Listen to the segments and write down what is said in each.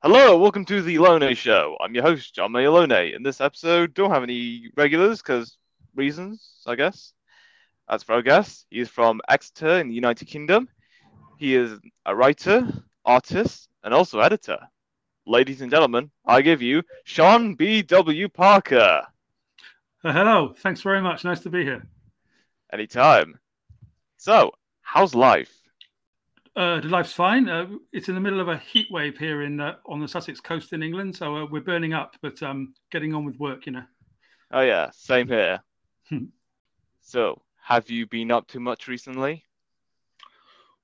Hello, welcome to the Lone Show. I'm your host, John Mayalone. In this episode, don't have any regulars because reasons, I guess. That's for our guest, he is from Exeter in the United Kingdom. He is a writer, artist, and also editor. Ladies and gentlemen, I give you Sean B.W. Parker. Uh, hello, thanks very much. Nice to be here. Anytime. So, how's life? Uh, the life's fine. Uh, it's in the middle of a heat wave here in uh, on the Sussex coast in England, so uh, we're burning up, but um, getting on with work, you know. Oh yeah, same here. so, have you been up to much recently?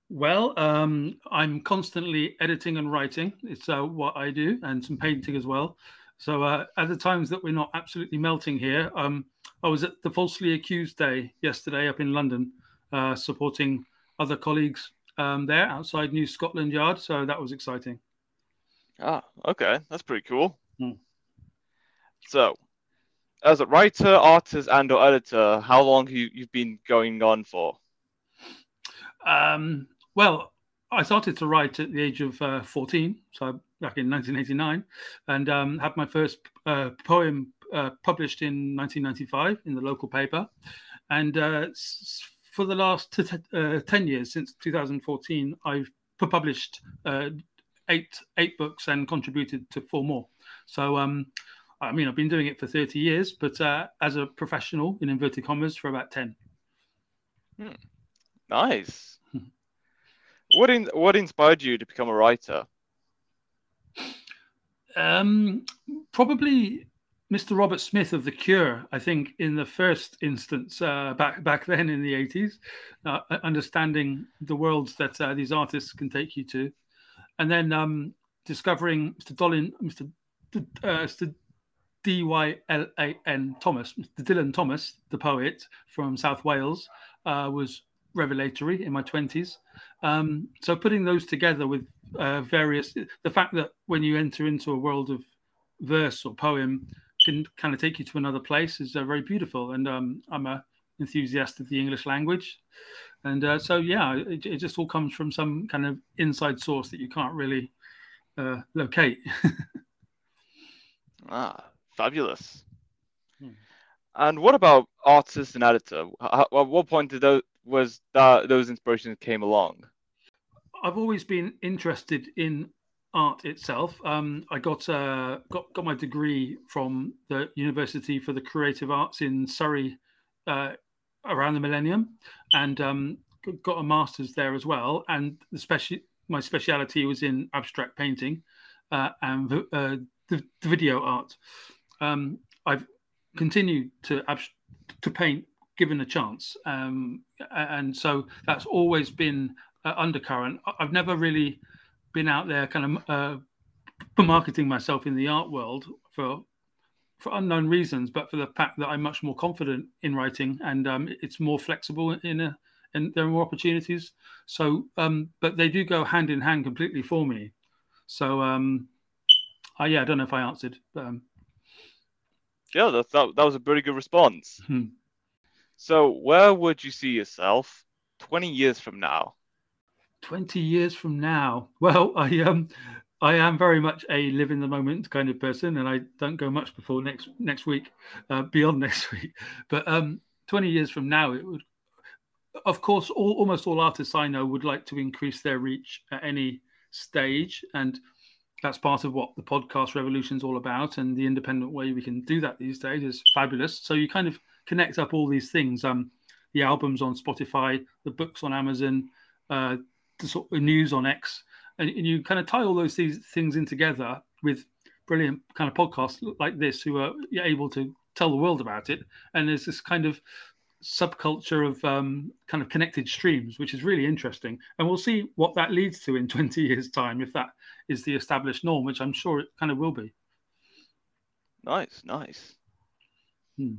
Well, um, I'm constantly editing and writing. It's uh, what I do, and some painting as well. So, uh, at the times that we're not absolutely melting here, um, I was at the Falsely Accused Day yesterday up in London, supporting other colleagues um, there outside New Scotland Yard. So that was exciting. Ah, okay, that's pretty cool. Hmm. So, as a writer, artist, and/or editor, how long you you've been going on for? Um, well, I started to write at the age of uh, 14, so back in 1989, and um, had my first uh, poem uh, published in 1995 in the local paper. And uh, for the last t- uh, 10 years, since 2014, I've published uh, eight eight books and contributed to four more. So, um, I mean, I've been doing it for 30 years, but uh, as a professional, in inverted commas, for about 10. Hmm. Nice. what in, what inspired you to become a writer? Um, probably Mr. Robert Smith of The Cure, I think, in the first instance, uh, back back then in the 80s, uh, understanding the worlds that uh, these artists can take you to, and then um, discovering Mr. Dolin, Mr. D- uh, Mr. D Y L A N Thomas, Mr. Dylan Thomas, the poet from South Wales, uh, was revelatory in my 20s. Um, so putting those together with uh, various, the fact that when you enter into a world of verse or poem, can kind of take you to another place is uh, very beautiful. And um, I'm a enthusiast of the English language, and uh, so yeah, it, it, just all comes from some kind of inside source that you can't really uh, locate. ah, fabulous. Hmm. And what about artist and editor? How, at what point did those was that those inspirations came along? I've always been interested in art itself. Um, I got uh, got got my degree from the University for the Creative Arts in Surrey uh, around the millennium, and um, got a master's there as well. And the special my speciality was in abstract painting uh, and uh, the, the, video art. Um, I've continued to to paint given a chance, um, and so that's always been undercurrent. I've never really been out there kind of uh, marketing myself in the art world for for unknown reasons, but for the fact that I'm much more confident in writing and um, it's more flexible in a, and there are more opportunities. So, um, but they do go hand in hand completely for me. So, um, I, yeah, I don't know if I answered. But, um, yeah, that, that that was a pretty good response. Hmm. So, where would you see yourself 20 years from now? 20 years from now well i um i am very much a live in the moment kind of person and i don't go much before next next week uh, beyond next week. But um 20 years from now it would of course all, almost all artists i know would like to increase their reach at any stage and that's part of what the podcast revolution is all about and the independent way we can do that these days is fabulous. So you kind of connect up all these things um the albums on spotify the books on amazon uh, sort of news on X, and, and you kind of tie all those these things in together with brilliant kind of podcasts like this, who are able to tell the world about it. And there's this kind of subculture of um, kind of connected streams, which is really interesting. And we'll see what that leads to in 20 years' time, if that is the established norm, which I'm sure it kind of will be. Nice, nice. Hmm.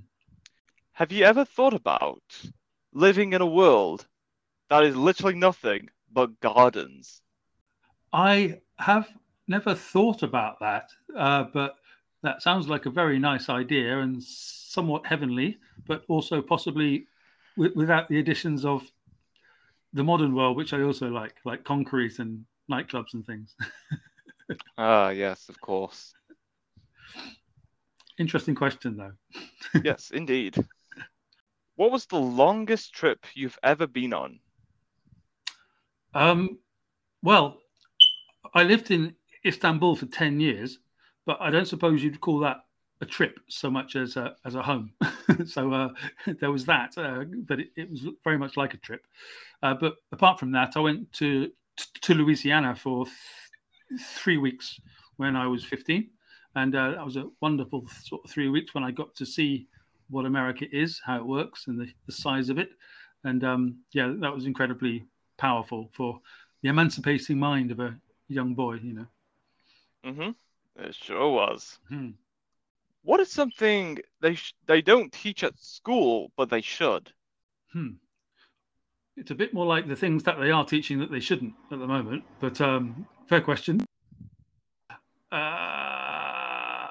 Have you ever thought about living in a world that is literally nothing but gardens. I have never thought about that, uh, but that sounds like a very nice idea and somewhat heavenly, but also possibly w- without the additions of the modern world, which I also like, like concrete and nightclubs and things. Ah, yes, of course. Interesting question, though. yes, indeed. What was the longest trip you've ever been on? Um, well, I lived in Istanbul for 10 years, but I don't suppose you'd call that a trip so much as a, as a home. so uh, there was that, uh, but it, it, was very much like a trip. Uh, but apart from that, I went to to Louisiana for th- three weeks when I was 15. And uh, that was a wonderful sort of three weeks when I got to see what America is, how it works, and the, the size of it. And um, yeah, that was incredibly powerful for the emancipating mind of a young boy, you know. Mm-hmm. It sure was. Hmm. What is something they sh- they don't teach at school, but they should? Hmm. It's a bit more like the things that they are teaching that they shouldn't at the moment. But um, fair question. Uh,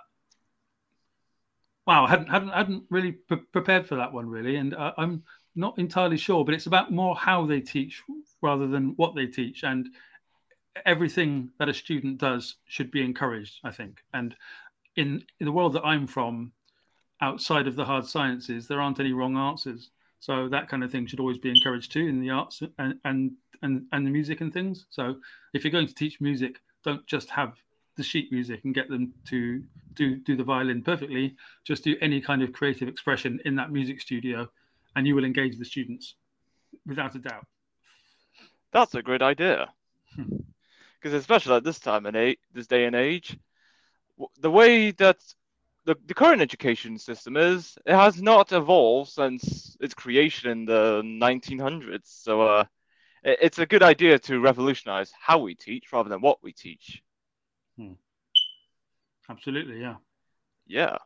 wow, I hadn't hadn't hadn't really pre- prepared for that one really, and uh, I'm not entirely sure. But it's about more how they teach rather than what they teach, and everything that a student does should be encouraged. I think, and in, in the world that I'm from, outside of the hard sciences, there aren't any wrong answers. So that kind of thing should always be encouraged too in the arts and and and, and the music and things. So if you're going to teach music, don't just have the sheet music and get them to do do the violin perfectly. Just do any kind of creative expression in that music studio, and you will engage the students without a doubt. That's a great idea. Because especially at this time and age, this day and age, the way that the, the current education system is, it has not evolved since its creation in the 1900s. So uh, it, it's a good idea to revolutionize how we teach rather than what we teach. Hmm. Absolutely, yeah. Yeah.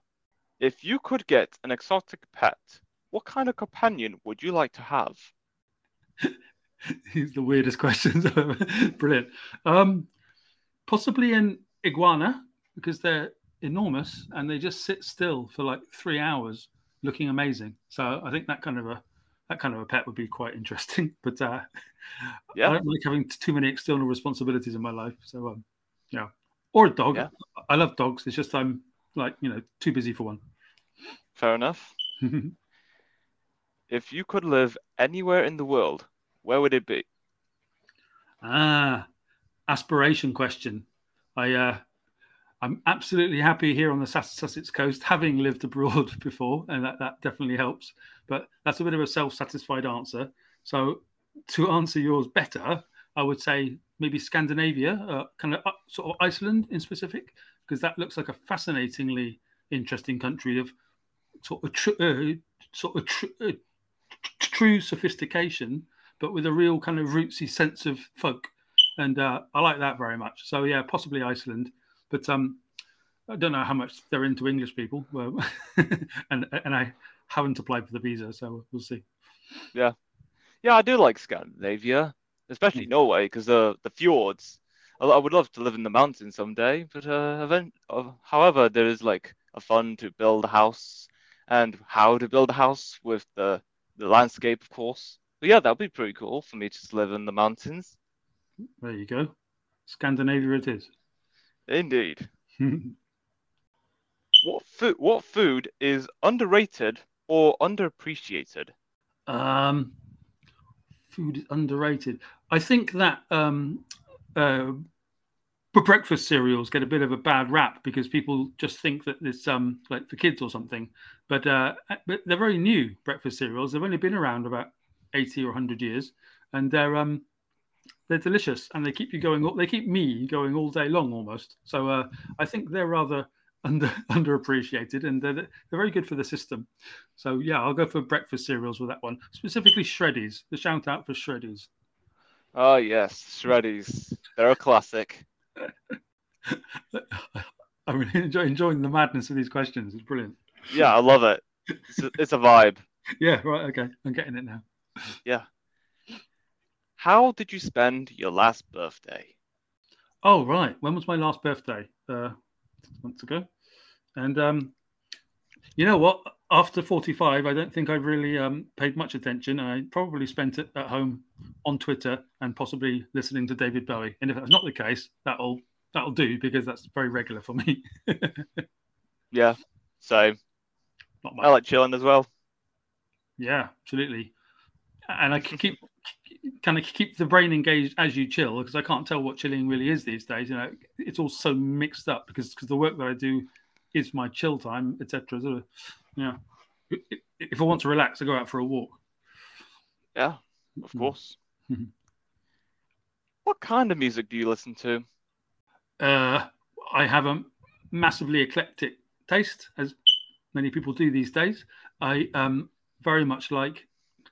If you could get an exotic pet, what kind of companion would you like to have? These the weirdest questions. ever. Brilliant. Um, possibly an iguana because they're enormous and they just sit still for like three hours, looking amazing. So I think that kind of a that kind of a pet would be quite interesting. But uh, yeah, I don't like having too many external responsibilities in my life. So um, yeah, or a dog. Yeah. I love dogs. It's just I'm like you know too busy for one. Fair enough. If you could live anywhere in the world, where would it be? Ah, aspiration question. I uh, I'm absolutely happy here on the Sussex coast, having lived abroad before, and that, that definitely helps. But that's a bit of a self-satisfied answer. So to answer yours better, I would say maybe Scandinavia, uh, kind of uh, sort of Iceland in specific, because that looks like a fascinatingly interesting country of sort of tr- uh, sort of tr- uh, true sophistication, but with a real kind of rootsy sense of folk. And uh, I like that very much. So yeah, possibly Iceland. But um, I don't know how much they're into English people, well, and and I haven't applied for the visa, so we'll see. Yeah, yeah, I do like Scandinavia, especially mm. Norway, because the the fjords. I, would love to live in the mountains someday, but uh, event, uh, however, there is like a fun to build a house and how to build a house with the the landscape, of course. But yeah, that'd be pretty cool for me to just live in the mountains. There you go, Scandinavia it is. Indeed. what food? What food is underrated or underappreciated? Um, food is underrated. I think that um, uh, breakfast cereals get a bit of a bad rap because people just think that it's um like for kids or something. But uh, but they're very new breakfast cereals. They've only been around about eighty or hundred years, and they're um they're delicious and they keep you going. They keep me going all day long almost. So uh, I think they're rather under underappreciated and they're, they're very good for the system. So yeah, I'll go for breakfast cereals with that one. Specifically Shreddies. The shout out for Shreddies. Oh yes, Shreddies. They're a classic. I'm really enjoy, enjoying the madness of these questions. It's brilliant. Yeah, I love it. It's a, it's a vibe. yeah, right. Okay, I'm getting it now. Yeah. How did you spend your last birthday? Oh, right. When was my last birthday? Uh, six months ago. And um, you know what? After 45, I don't think I've really um, paid much attention. I probably spent it at home on Twitter and possibly listening to David Bowie. And if that's not the case, that'll that'll do because that's very regular for me. Yeah. So Not I like chilling as well. Yeah, absolutely. And I can keep kind of keep the brain engaged as you chill because I can't tell what chilling really is these days. You know, it's all so mixed up because because the work that I do is my chill time, etc. So, yeah, if I want to relax, I go out for a walk. Yeah, of Mhm. course. Mhm. what kind of music do you listen to? Uh, I have a massively eclectic taste, as many people do these days. I um, very much like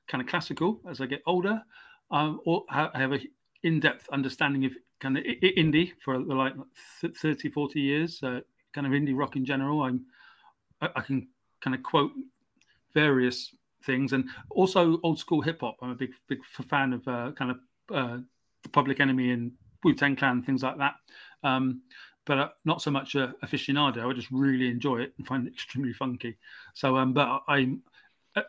kind of classical as I get older. Um, or I have a in-depth understanding of kind of indie for like th- 30, 40 years. Uh, kind of indie rock in general. I'm I, I can kind of quote various things and also old school hip hop. I'm a big big fan of uh, kind of uh, the Public Enemy and Wu Tang Clan things like that. Um, but uh, not so much a aficionado. I just really enjoy it and find it extremely funky. So, um, but I, uh,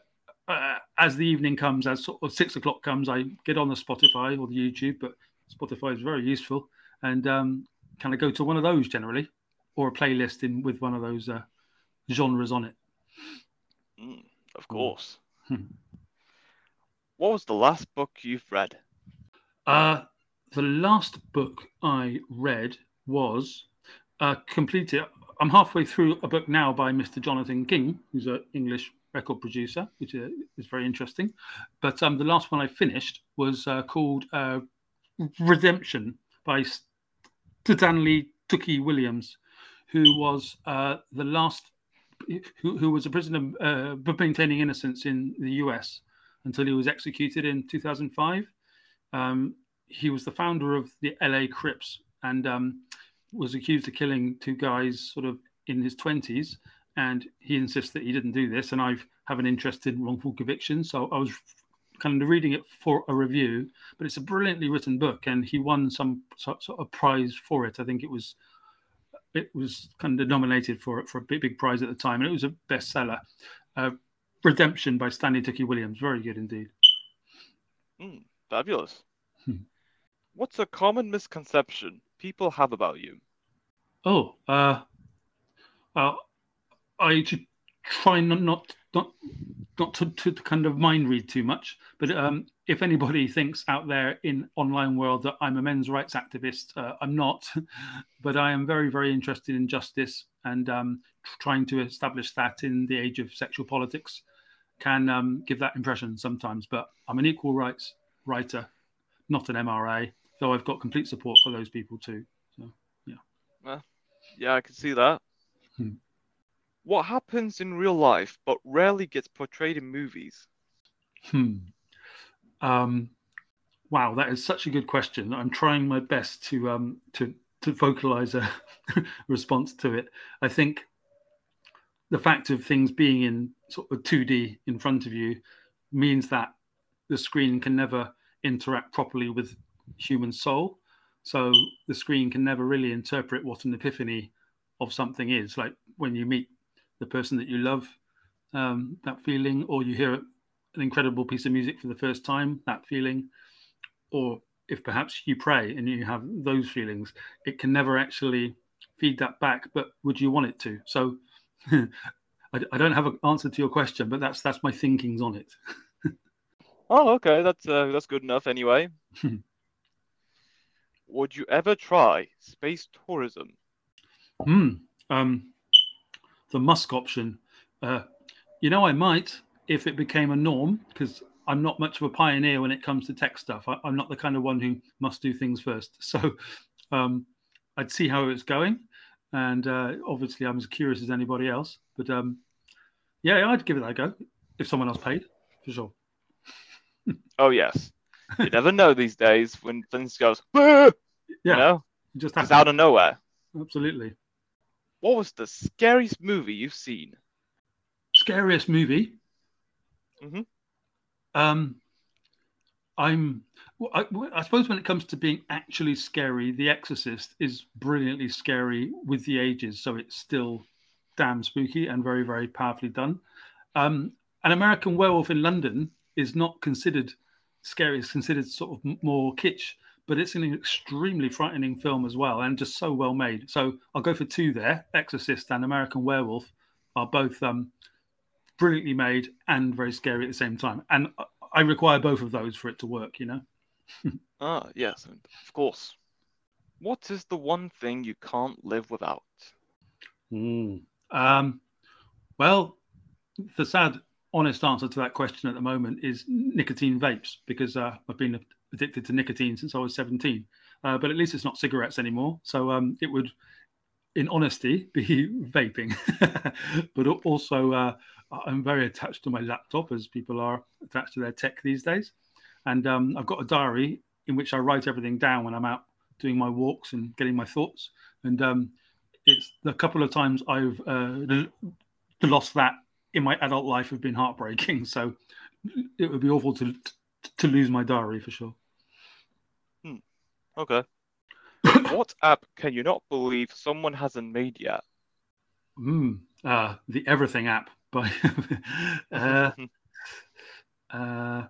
uh, as the evening comes, as sort of six o'clock comes, I get on the Spotify or the YouTube. But Spotify is very useful, and um, kind of go to one of those generally, or a playlist in with one of those uh, genres on it. Mm, of course. Hmm. What was the last book you've read? Uh, the last book I read was uh, completed. I'm halfway through a book now by Mr. Jonathan King, who's an English record producer, which uh, is very interesting. But um, the last one I finished was uh, called uh, Redemption by Stanley Tookie Williams, who was uh, the last, who, who was a prisoner uh, maintaining innocence in the US until he was executed in 2005. Um, he was the founder of the LA Crips and um, was accused of killing two guys sort of in his 20s. And he insists that he didn't do this. And I have an interest in wrongful conviction. So I was kind of reading it for a review, but it's a brilliantly written book. And he won some sort of prize for it. I think it was. It was kind of nominated for for a big, big prize at the time, and it was a bestseller. Uh, Redemption by Stanley Tookie Williams, very good indeed. Mm, fabulous. Hmm. What's a common misconception people have about you? Oh, uh, well, I should try not not not, not to, to kind of mind read too much. But um, if anybody thinks out there in online world that I'm a men's rights activist, uh, I'm not. but I am very very interested in justice and um, trying to establish that in the age of sexual politics can um, give that impression sometimes. But I'm an equal rights writer, not an MRA, though I've got complete support for those people too. So yeah. Yeah, I can see that. Hmm. What happens in real life but rarely gets portrayed in movies? Hmm. Um, wow, that is such a good question. I'm trying my best to um, to to vocalize a response to it. I think the fact of things being in sort of 2D in front of you means that the screen can never interact properly with human soul. So the screen can never really interpret what an epiphany of something is. Like when you meet the person that you love, um, that feeling, or you hear an incredible piece of music for the first time, that feeling, or if perhaps you pray and you have those feelings, it can never actually feed that back. But would you want it to? So I, I don't have an answer to your question, but that's that's my thinkings on it. Oh, okay, that's uh, that's good enough anyway. Would you ever try space tourism? Hmm. Um, the Musk option. Uh, you know, I might if it became a norm because I'm not much of a pioneer when it comes to tech stuff. I, I'm not the kind of one who must do things first. So um, I'd see how it's going, and uh, obviously I'm as curious as anybody else. But um, yeah, I'd give it a go if someone else paid for sure. Oh yes. You never know these days when things goes, "Whoa," you Yeah, know, just it's happens. out of nowhere. absolutely. What was the scariest movie you've seen? Scariest movie. Mhm. Um, I'm. well, I, I suppose when it comes to being actually scary, The Exorcist is brilliantly scary with the ages, so it's still damn spooky and very, very powerfully done. Um, An American Werewolf in London is not considered scary; it's considered sort of more kitsch. but it's an extremely frightening film as well, and just so well made. So I'll go for two there: Exorcist and American Werewolf are both um, brilliantly made and very scary at the same time. And I require both of those for it to work. You know. ah, yes, of course. What is the one thing you can't live without? Mm. Um, well, the sad, honest answer to that question at the moment is nicotine vapes because uh, I've been addicted to nicotine since I was 17. Uh, but at least it's not cigarettes anymore. So um, it would, in honesty, be vaping. but also, uh, I'm very attached to my laptop, as people are attached to their tech these days. And um, I've got a diary in which I write everything down when I'm out doing my walks and getting my thoughts. And um, it's a couple of times I've uh, lost that in my adult life have been heartbreaking. So it would be awful to to lose my diary for sure. Hmm. Okay. what app can you not believe someone hasn't made yet? Hmm. Uh, the Everything app by. uh, uh,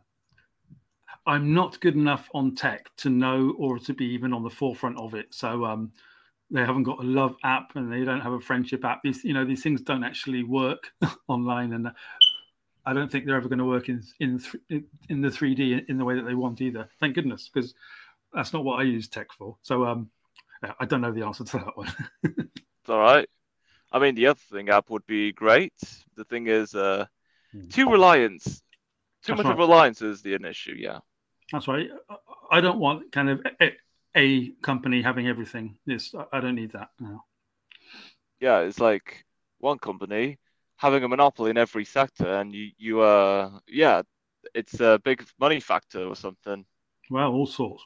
I'm not good enough on tech to know or to be even on the forefront of it. So um, they haven't got a love app and they don't have a friendship app. These, you know, these things don't actually work online, and I don't think they're ever going to work in in in the 3D in the way that they want either. Thank goodness, because that's not what I use tech for. So um, I don't know the answer to that one. it's all right. I mean, the other thing app would be great. The thing is, uh, hmm. too reliance, too that's much right. of reliance is the issue. Yeah, that's right. I don't want kind of a, company having everything. Yes, I don't need that now. Yeah, it's like one company having a monopoly in every sector, and you, you, uh, yeah, it's a big money factor or something. Well, all sorts,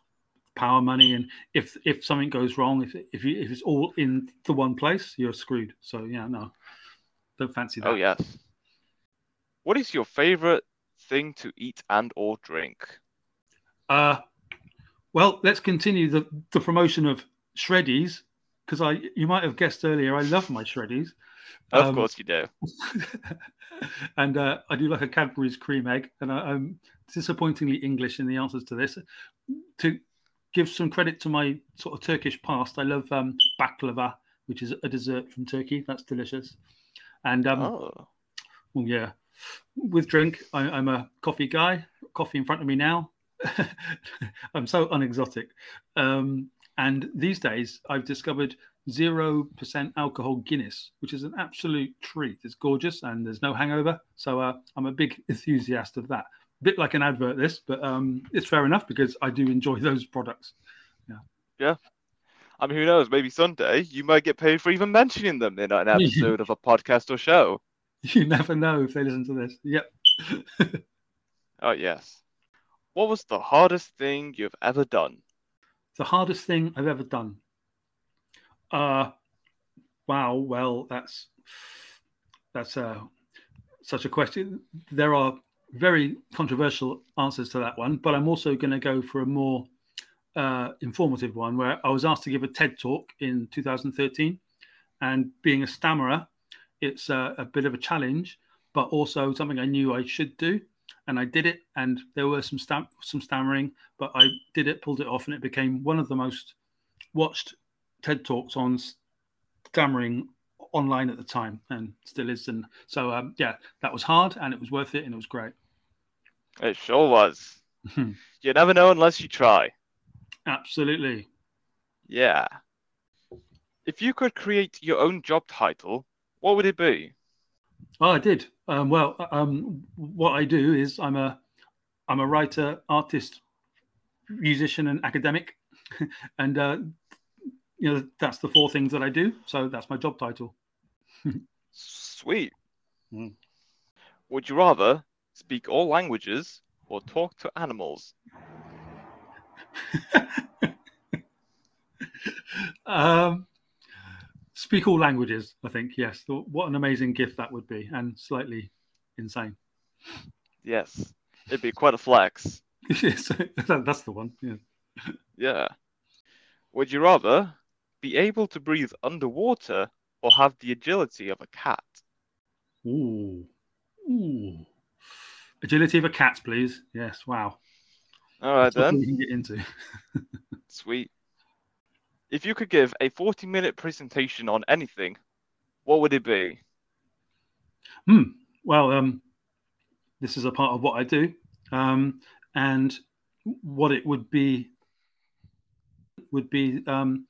power, money, and if if something goes wrong, if if you, if it's all in the one place, you're screwed. So yeah, no, don't fancy that. Oh yes. What is your favorite thing to eat and or drink? Uh, well, let's continue the, the promotion of Shreddies because I you might have guessed earlier I love my Shreddies. Of um, course you do. and uh, I do like a Cadbury's cream egg, and I, am disappointingly English in the answers to this. To give some credit to my sort of Turkish past, I love um, baklava, which is a dessert from Turkey. That's delicious. And um, oh. well, yeah, with drink, I, I'm a coffee guy. Coffee in front of me now. I'm so unexotic. Um, and these days, I've discovered 0% alcohol Guinness, which is an absolute treat. It's gorgeous and there's no hangover. So uh, I'm a big enthusiast of that. A bit like an advert, this, but um, it's fair enough because I do enjoy those products. Yeah. Yeah. I mean, who knows? Maybe someday you might get paid for even mentioning them in an episode of a podcast or show. You never know if they listen to this. Yep. oh, yes. What was the hardest thing you've ever done? The hardest thing I've ever done. Uh wow, well that's that's uh such a question. There are very controversial answers to that one, but I'm also going to go for a more uh, informative one where I was asked to give a TED talk in 2013. And being a stammerer, it's a, a bit of a challenge, but also something I knew I should do and I did it, and there were some some stammering, but I did it, pulled it off, and it became one of the most watched TED talks on stammering online at the time, and still is. And so, um, yeah, that was hard, and it was worth it, and it was great. It sure was. you never know unless you try. Absolutely. Yeah. If you could create your own job title, what would it be? Oh, I did. Um, well, um, what I do is I'm a I'm a writer, artist, musician, and academic, and uh, you know that's the four things that I do. So that's my job title. Sweet. Mm. Would you rather speak all languages or talk to animals? um, speak all languages. I think yes. What an amazing gift that would be, and slightly insane. Yes, it'd be quite a flex. yes, that's the one. Yeah. Yeah. Would you rather be able to breathe underwater or have the agility of a cat? Ooh. Ooh. Agility of a cat, please. Yes. Wow. All right That's then. We can get into. Sweet. If you could give a 40 minute presentation on anything, what would it be? Hmm. Well, um, this is a part of what I do. Um, and what it would be would be um,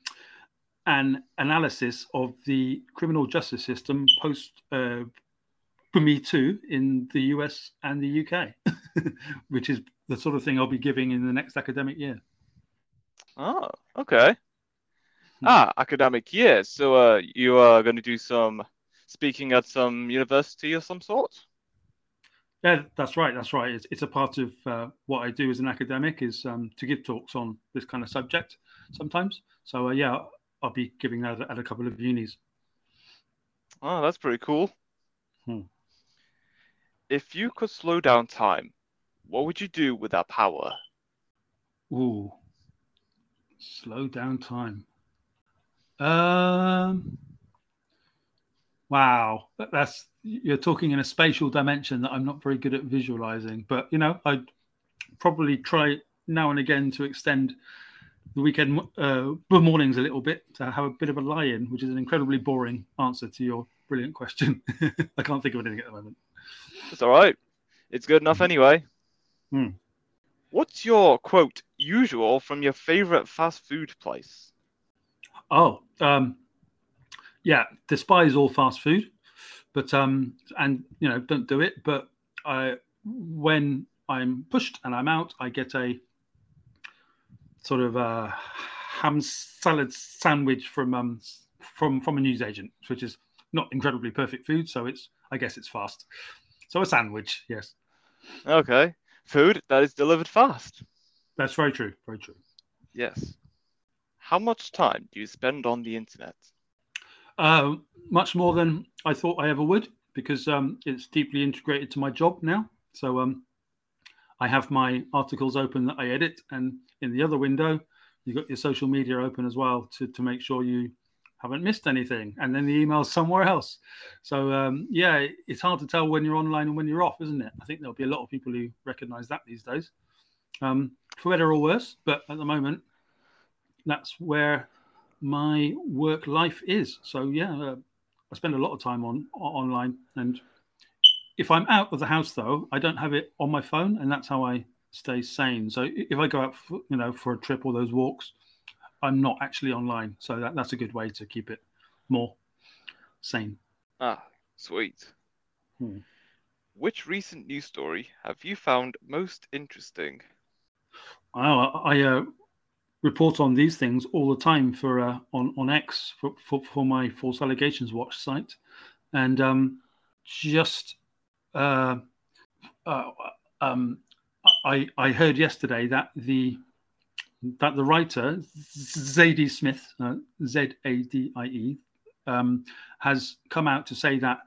an analysis of the criminal justice system post uh, Me Too in the US and the UK, which is the sort of thing I'll be giving in the next academic year. Oh, okay. Ah, academic year. So uh, you are going to do some speaking at some university of some sort? Yeah, that's right. That's right. It's, it's a part of uh, what I do as an academic is um, to give talks on this kind of subject sometimes. So uh, yeah, I'll be giving that at a couple of unis. Oh, that's pretty cool. Hmm. If you could slow down time, what would you do with that power? Ooh, slow down time. Um, wow, that's you're talking in a spatial dimension that I'm not very good at visualizing. But you know, I'd probably try now and again to extend the weekend uh, mornings a little bit to have a bit of a lie-in, which is an incredibly boring answer to your brilliant question. I can't think of anything at the moment. It's all right. It's good enough anyway. Hmm. What's your quote usual from your favorite fast food place? Oh, um, yeah, despise all fast food, but um, and you know don't do it. But I, when I'm pushed and I'm out, I get a sort of a ham salad sandwich from um from from a newsagent, which is not incredibly perfect food, so it's I guess it's fast. So a sandwich, yes. Okay, food that is delivered fast. That's very true. Very true. Yes. How much time do you spend on the internet? Uh, much more than I thought I ever would, because um, it's deeply integrated to my job now. So um, I have my articles open that I edit, and in the other window, you've got your social media open as well to, to make sure you haven't missed anything, and then the email's somewhere else. So um, yeah, it's hard to tell when you're online and when you're off, isn't it? I think there'll be a lot of people who recognise that these days, um, for better or worse. But at the moment, that's where my work life is. So yeah, uh, I spend a lot of time on online, and if I'm out of the house though, I don't have it on my phone, and that's how I stay sane. So if I go out, for, you know, for a trip or those walks, I'm not actually online. So that, that's a good way to keep it more sane. Ah, sweet. Hmm. Which recent news story have you found most interesting? Oh, I, I uh, report on these things all the time for uh, on on X for, for, for my false allegations watch site, and um, just uh, uh, um, I I heard yesterday that the that the writer Zadie Smith, uh, Z A D I E, um, has come out to say that,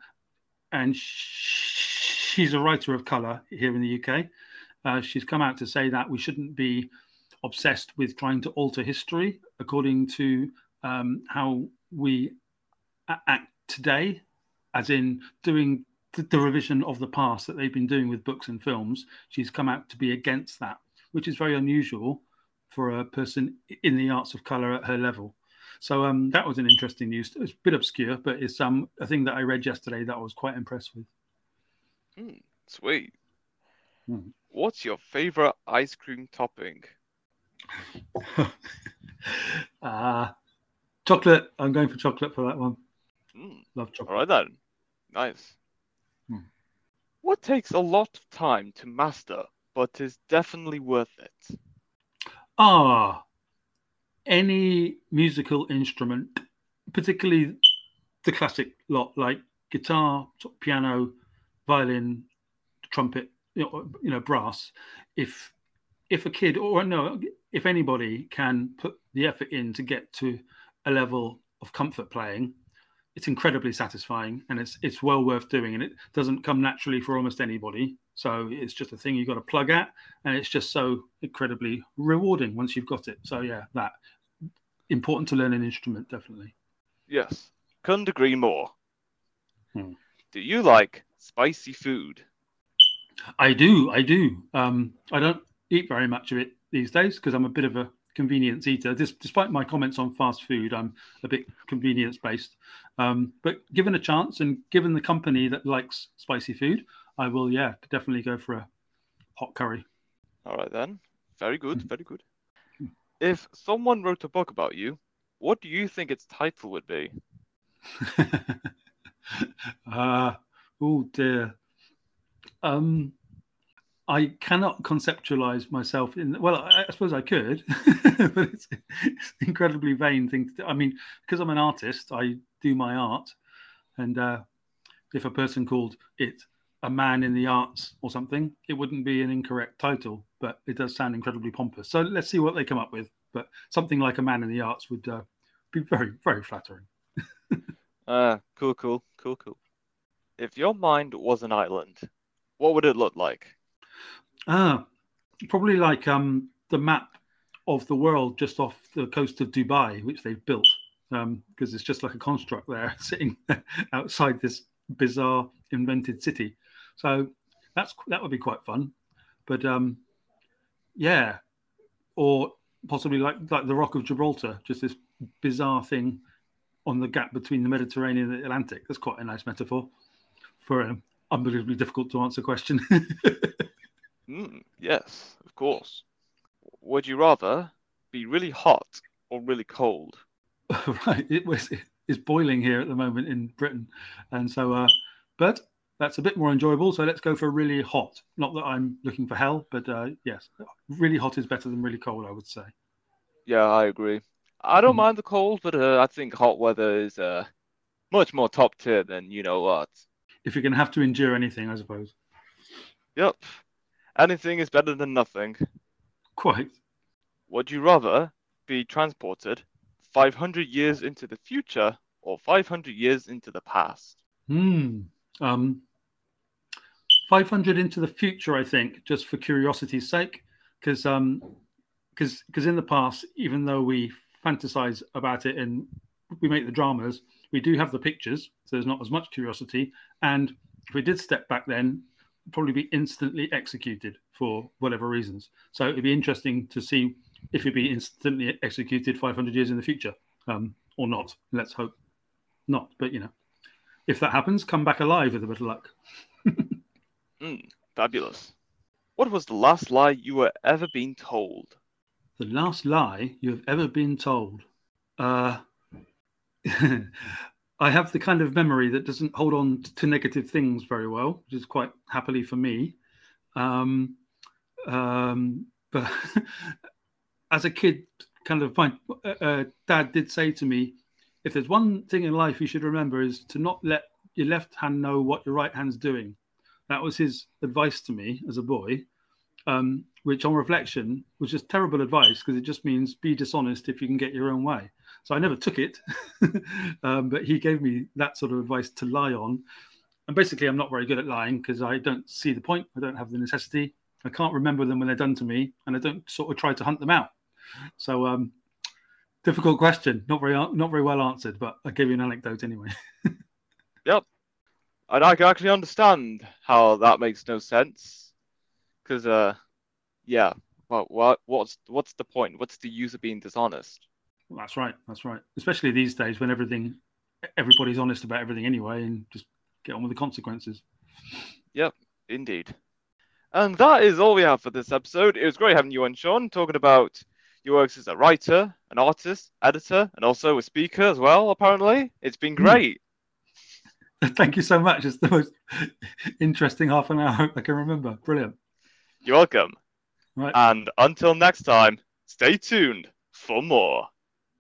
and she's a writer of color here in the UK. Uh, she's come out to say that we shouldn't be obsessed with trying to alter history according to um, how we act today, as in doing the revision of the past that they've been doing with books and films. She's come out to be against that, which is very unusual for a person in the arts of color at her level. So um, that was an interesting news. It's a bit obscure, but it's um, a thing that I read yesterday that I was quite impressed with. Mm, sweet. Mm. What's your favorite ice cream topping? uh, chocolate. I'm going for chocolate for that one. Mm. Love chocolate. All right then. Nice. Hmm. What takes a lot of time to master, but is definitely worth it? Ah, any musical instrument, particularly the classic lot like guitar, piano, violin, trumpet, you know, you know, brass. If if a kid or no, if anybody can put the effort in to get to a level of comfort playing, it's incredibly satisfying and it's it's well worth doing. And it doesn't come naturally for almost anybody. So it's just a thing you've got to plug at, and it's just so incredibly rewarding once you've got it. So yeah, that important to learn an instrument, definitely. Yes, couldn't agree more. Hmm. Do you like spicy food? I do, I do. Um, I don't eat very much of it these days because I'm a bit of a convenience eater. This, despite my comments on fast food, I'm a bit convenience based. Um, but given a chance and given the company that likes spicy food, I will, yeah, definitely go for a hot curry. All right then. Very good. Very good. If someone wrote a book about you, what do you think its title would be? uh, oh dear. Um, I cannot conceptualize myself in. Well, I, I suppose I could, but it's, it's, an incredibly vain thing to do. I mean, because I'm an artist, I do my art, and uh, if a person called it a man in the arts or something, it wouldn't be an incorrect title, but it does sound incredibly pompous. So let's see what they come up with. But something like a man in the arts would uh, be very, very flattering. uh, cool, cool, cool, cool. If your mind was an island, what would it look like? Ah, probably like um, the map of the world just off the coast of Dubai, which they've built, because um, it's just like a construct there sitting outside this bizarre invented city. So that's that would be quite fun. But um, yeah, or possibly like like the Rock of Gibraltar, just this bizarre thing on the gap between the Mediterranean and the Atlantic. That's quite a nice metaphor for an unbelievably difficult to answer question. mm, yes, of course. Would you rather be really hot or really cold? right, it was it's boiling here at the moment in Britain, and so uh, but that's a bit more enjoyable. So let's go for really hot. Not that I'm looking for hell, but uh, yes, really hot is better than really cold, I would say. Yeah, I agree. I don't mm. mind the cold, but uh, I think hot weather is uh, much more top tier than you know what. If you're going to have to endure anything, I suppose. Yep. Anything is better than nothing. Quite. Would you rather be transported 500 years into the future or 500 years into the past? Hmm. Um, 500 into the future, I think, just for curiosity's sake, because um, because because in the past, even though we fantasize about it and we make the dramas, we do have the pictures, so there's not as much curiosity. And if we did step back, then probably be instantly executed for whatever reasons. So it'd be interesting to see if it'd be instantly executed 500 years in the future um, or not. Let's hope not. But you know if that happens, come back alive with a bit of luck. mm, fabulous. What was the last lie you were ever been told? The last lie you have ever been told. Uh, I have the kind of memory that doesn't hold on to negative things very well, which is quite happily for me. Um, um, but as a kid, kind of my uh, uh, dad did say to me, if there's one thing in life you should remember is to not let your left hand know what your right hand's doing. That was his advice to me as a boy, um, which on reflection was just terrible advice because it just means be dishonest if you can get your own way. So I never took it, um, but he gave me that sort of advice to lie on. And basically, I'm not very good at lying because I don't see the point. I don't have the necessity. I can't remember them when they're done to me, and I don't sort of try to hunt them out. So um, Difficult question. Not very not very well answered, but I gave you an anecdote anyway. yep. And I can actually understand how that makes no sense. Because, uh, yeah, well, what, what's what's the point? What's the use of being dishonest? That's right. That's right. Especially these days when everything, everybody's honest about everything anyway, and just get on with the consequences. Yep, indeed. And that is all we have for this episode. It was great having you on, Sean, talking about he works as a writer, an artist, editor, and also a speaker as well, apparently. It's been hmm. great. Thank you so much. It's the most interesting half an hour I can remember. Brilliant. You're welcome. Right. And until next time, stay tuned for more.